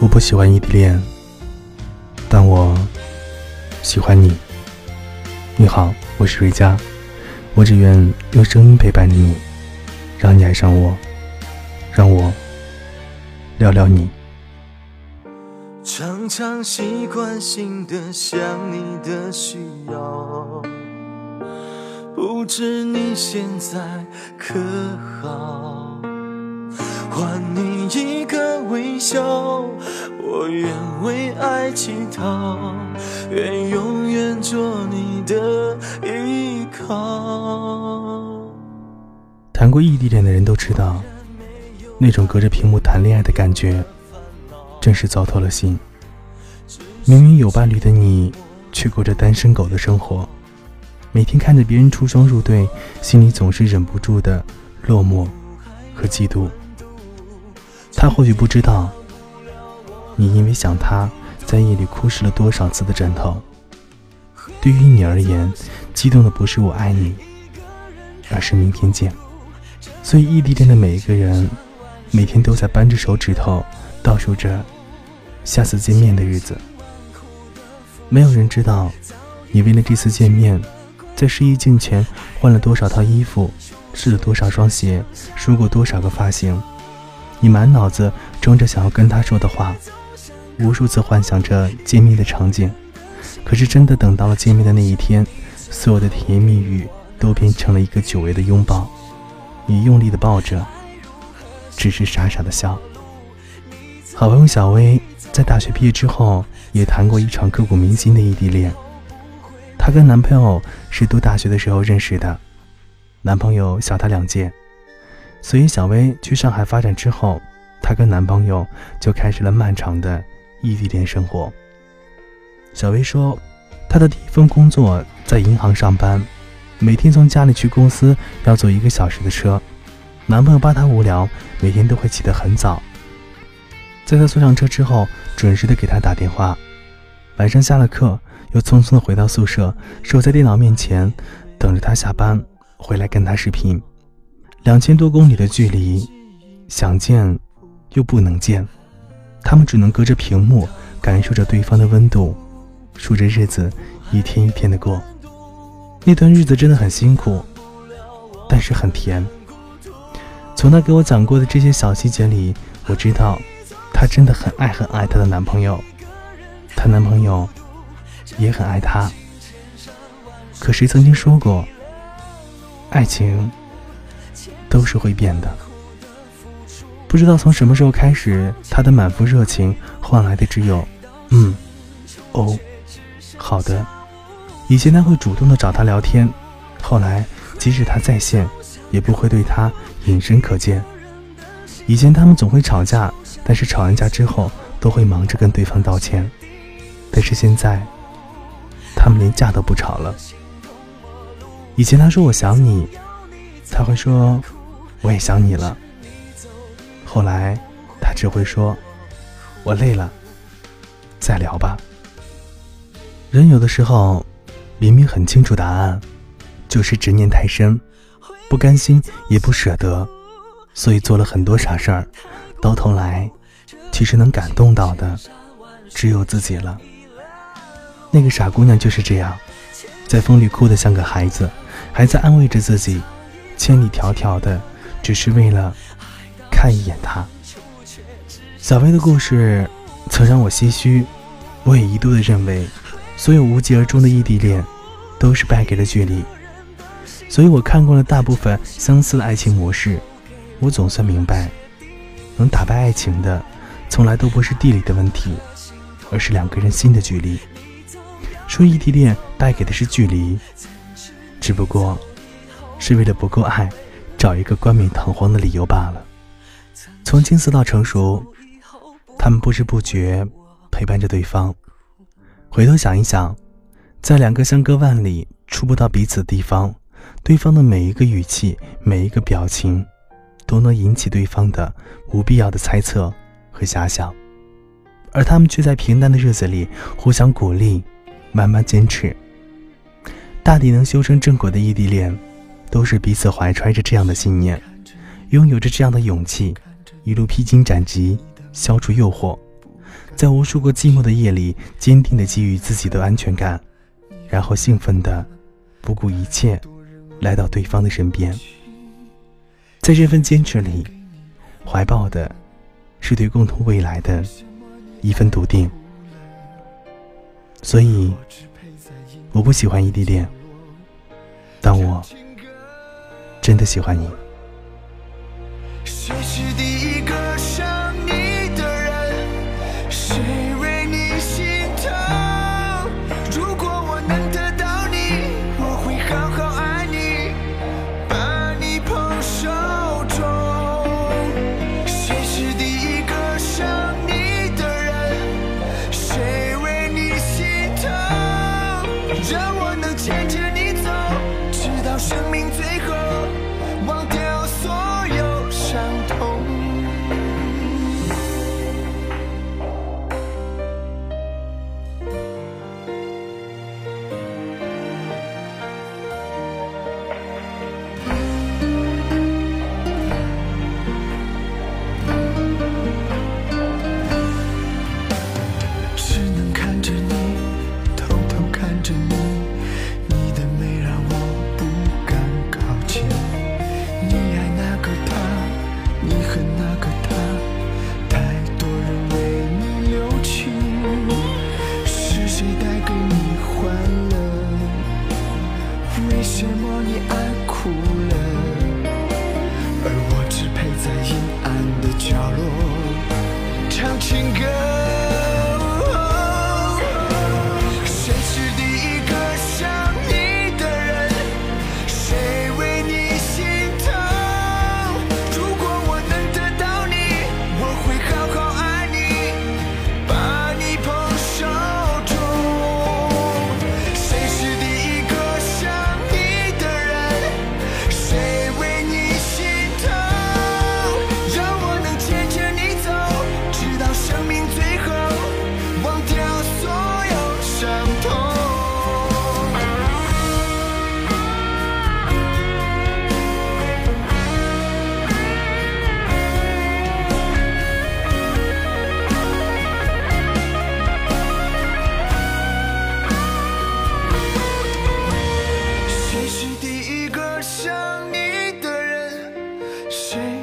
我不喜欢异地恋，但我喜欢你。你好，我是瑞佳，我只愿用声音陪伴你，让你爱上我，让我聊聊你。常常习惯性的想你的需要，不知你现在可好？还你一个微笑。我愿为爱祈祷，愿永远做你的依靠。谈过异地恋的人都知道，那种隔着屏幕谈恋爱的感觉，真是糟透了心。明明有伴侣的你，却过着单身狗的生活，每天看着别人出双入对，心里总是忍不住的落寞和嫉妒。他或许不知道。你因为想他，在夜里哭湿了多少次的枕头？对于你而言，激动的不是我爱你，而是明天见。所以异地恋的每一个人，每天都在扳着手指头，倒数着下次见面的日子。没有人知道，你为了这次见面，在试衣镜前换了多少套衣服，试了多少双鞋，梳过多少个发型。你满脑子装着想要跟他说的话。无数次幻想着见面的场景，可是真的等到了见面的那一天，所有的甜言蜜语都变成了一个久违的拥抱。你用力的抱着，只是傻傻的笑。好朋友小薇在大学毕业之后，也谈过一场刻骨铭心的异地恋。她跟男朋友是读大学的时候认识的，男朋友小她两届，所以小薇去上海发展之后，她跟男朋友就开始了漫长的。异地恋生活。小薇说，她的第一份工作在银行上班，每天从家里去公司要坐一个小时的车。男朋友怕她无聊，每天都会起得很早，在她坐上车之后，准时的给她打电话。晚上下了课，又匆匆的回到宿舍，守在电脑面前，等着她下班回来跟她视频。两千多公里的距离，想见又不能见。他们只能隔着屏幕感受着对方的温度，数着日子一天一天的过。那段日子真的很辛苦，但是很甜。从她给我讲过的这些小细节里，我知道她真的很爱很爱她的男朋友，她男朋友也很爱她。可谁曾经说过，爱情都是会变的？不知道从什么时候开始，他的满腹热情换来的只有“嗯，哦，好的”。以前他会主动的找他聊天，后来即使他在线，也不会对他隐身可见。以前他们总会吵架，但是吵完架之后都会忙着跟对方道歉。但是现在，他们连架都不吵了。以前他说我想你，他会说我也想你了。后来，他只会说：“我累了，再聊吧。”人有的时候明明很清楚答案，就是执念太深，不甘心也不舍得，所以做了很多傻事儿。到头来，其实能感动到的只有自己了。那个傻姑娘就是这样，在风里哭得像个孩子，还在安慰着自己，千里迢迢的，只是为了。看一眼他，小薇的故事曾让我唏嘘。我也一度的认为，所有无疾而终的异地恋，都是败给了距离。所以我看过了大部分相似的爱情模式，我总算明白，能打败爱情的，从来都不是地理的问题，而是两个人心的距离。说异地恋败给的是距离，只不过是为了不够爱，找一个冠冕堂皇的理由罢了。从青涩到成熟，他们不知不觉陪伴着对方。回头想一想，在两个相隔万里、触不到彼此的地方，对方的每一个语气、每一个表情，都能引起对方的无必要的猜测和遐想。而他们却在平淡的日子里互相鼓励，慢慢坚持。大抵能修成正果的异地恋，都是彼此怀揣着这样的信念，拥有着这样的勇气。一路披荆斩棘，消除诱惑，在无数个寂寞的夜里，坚定的给予自己的安全感，然后兴奋的不顾一切来到对方的身边。在这份坚持里，怀抱的是对共同未来的一份笃定。所以，我不喜欢异地恋，但我真的喜欢你。谁